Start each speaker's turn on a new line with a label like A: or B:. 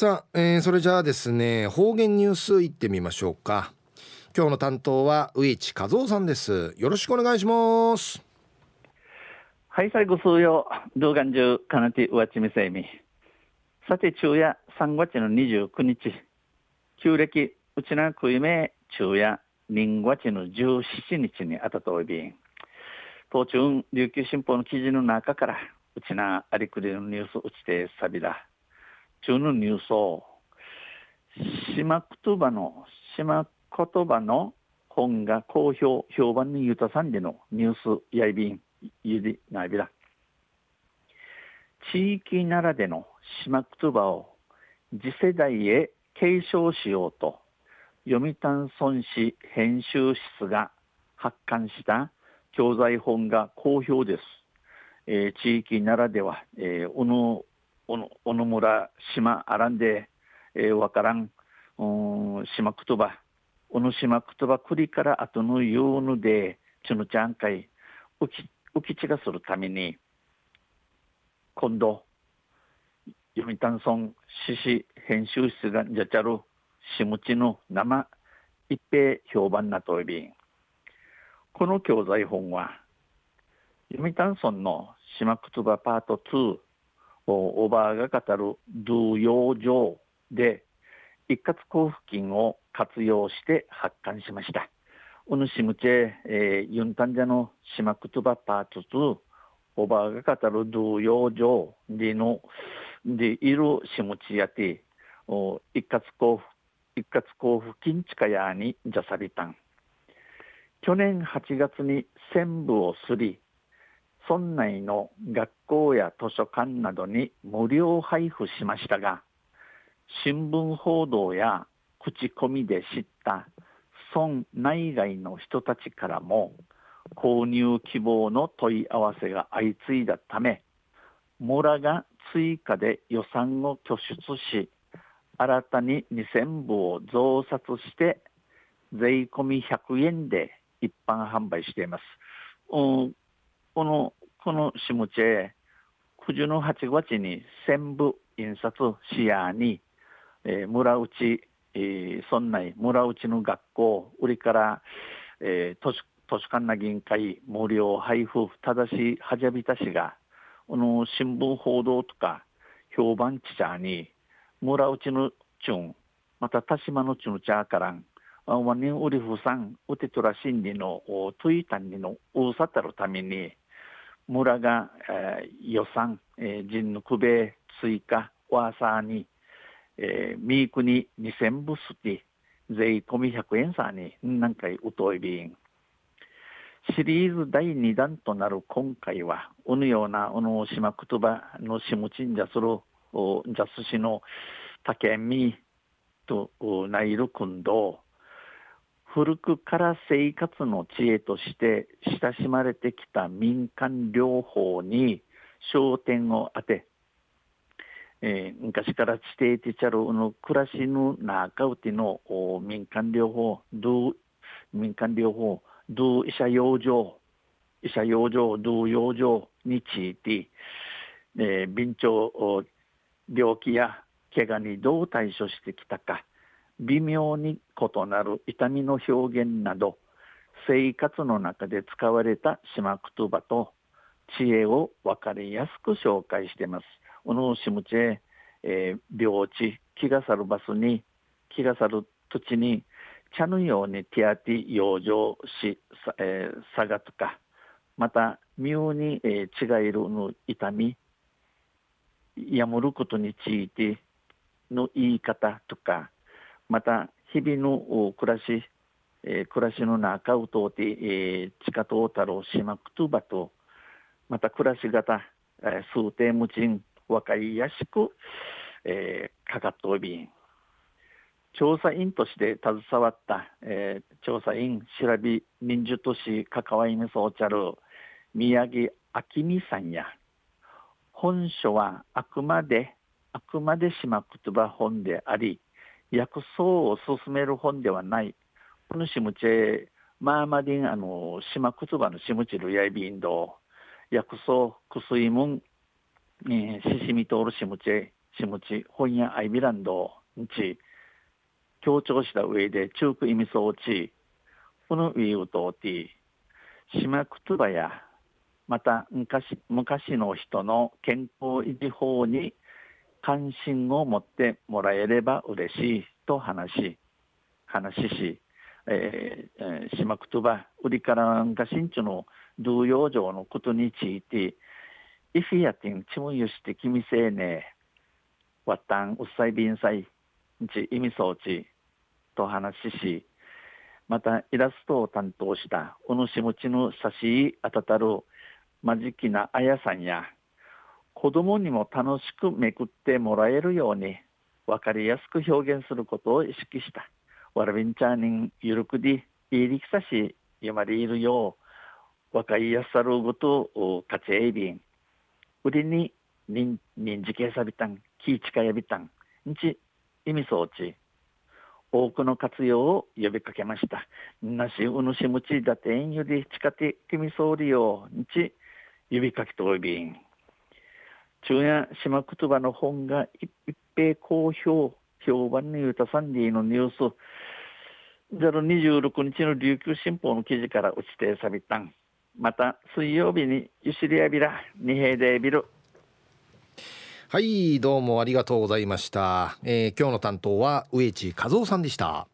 A: さあ、えー、それじゃあですね方言ニュースいってみましょうか。今日の担当は上地和夫さんです。よろしくお願いします。
B: はい最後数曜動画中かなてうわちみせいみ。さて昼夜3月の29日。旧暦うちな食いめ昼夜人月の17日にあたとおびん。当中琉球新報の記事の中からうちなありくりのニュースうちてさびだ。中のニュースを島言葉の島言葉の本が好評評判にゆたさんでのニュースやいびんゆりなびら地域ならでの島言葉を次世代へ継承しようと読谷村市編集室が発刊した教材本が好評です。えー、地域ならでは、えー、おのおのおの村島あらんで、えー、わからんうん島言葉。おの島言葉くりから後の言うのでちのちゃんかい浮き浮き地がするために今度読谷村獅子編集室がじゃちゃるしむちの生一平評判なとおびこの教材本は読谷村の島言葉パート2おばあが語る童謡上で一括交付金を活用して発刊しました。うぬしむちえ、えユンタンジャの島言葉パート2おばあが語る童謡上でのでいるしむちやてお一括交付一括交付金地下やにじゃさびたん。去年8月に専部をすり村内の学校や図書館などに無料配布しましたが新聞報道や口コミで知った村内外の人たちからも購入希望の問い合わせが相次いだため村が追加で予算を拠出し新たに2000部を増刷して税込み100円で一般販売しています。うん、このこの下地へ九十の8月に専部印刷しやに、えー、村内、えー、村内村内の学校売りから、えー、図書図書館な銀会無料配布ただしはじゃびたしがこの新聞報道とか評判ちちゃに村内のチュンまた田島のチュンチャーからんワニウリフさんウテトラ心理のトイタンにのうさたるために村が、えー、予算、えー、人の区別追加ワーサーに、えー、ミークに2000ブスティ税込み100円さに何回うといびん。シリーズ第2弾となる今回はうぬようなうの島言葉のしむちんじゃするじゃすしの竹みとないる君堂。古くから生活の知恵として親しまれてきた民間療法に焦点を当て、えー、昔から地底ティチャルの暮らしの中うての民間療法、ド民間療法、ド医者養生、医者養生、ド養生について、えー、病気や怪我にどう対処してきたか、微妙に異なる痛みの表現など生活の中で使われた島言葉と知恵を分かりやすく紹介しています。うのしむちえ、えー、病地、気がさるバスに、気がさる土地に、茶のようにティアティ養生し、えー、さがとか、また、妙に、えー、違いるの痛み、やむることについての言い方とか、また日々の暮らし、えー、暮らしの中を通って、えー、地下トータルをしまくとばと、また暮らし方、えー、数定無賃、わかりやすく、えー、かかっとびん。調査員として携わった、えー、調査員調べ民主都市関わりにそうちゃる宮城明美さんや本書はあくまであくまで島言葉本であり薬草を進める本ではない。このシムチェ、マーマディン、あの、島言葉のシムチルヤイビンド、薬草、薬水門、えー、シシミトールシムチェ、しもち本屋アイビランドんち強調した上で中区意味装置このウィウトーティ島くつばやまた昔昔の人の健康維持法に関心を持ってもらえれば嬉しいと話し話しえー、島くとば売りからんか新地の同様上のことについてイフィアティンチムユして君せいねわったんうっさいびんさいち意味装置と話ししまたイラストを担当したお主持ちの差しあたたるまじきなあやさんや子供にも楽しくめくってもらえるように分かりやすく表現することを意識した。わらびんちゃんにゆるくでいいりきさしやまりいるよう若いやさるごとかちえいびんうりににんにんじけさびたんきいちかやびたんんち意味装置多くの活用を呼びかけました。なしうぬしむちだてんよりちかてきみそうりよんち呼びかけとおびん。中夜島言葉の本が一平好評評判に言うたサンディのニュース。026日の琉球新報の記事から打ちてさびたん。また水曜日にゆしりやびら二平でビル。
A: はいどうもありがとうございました、えー、今日の担当は植地和夫さんでした。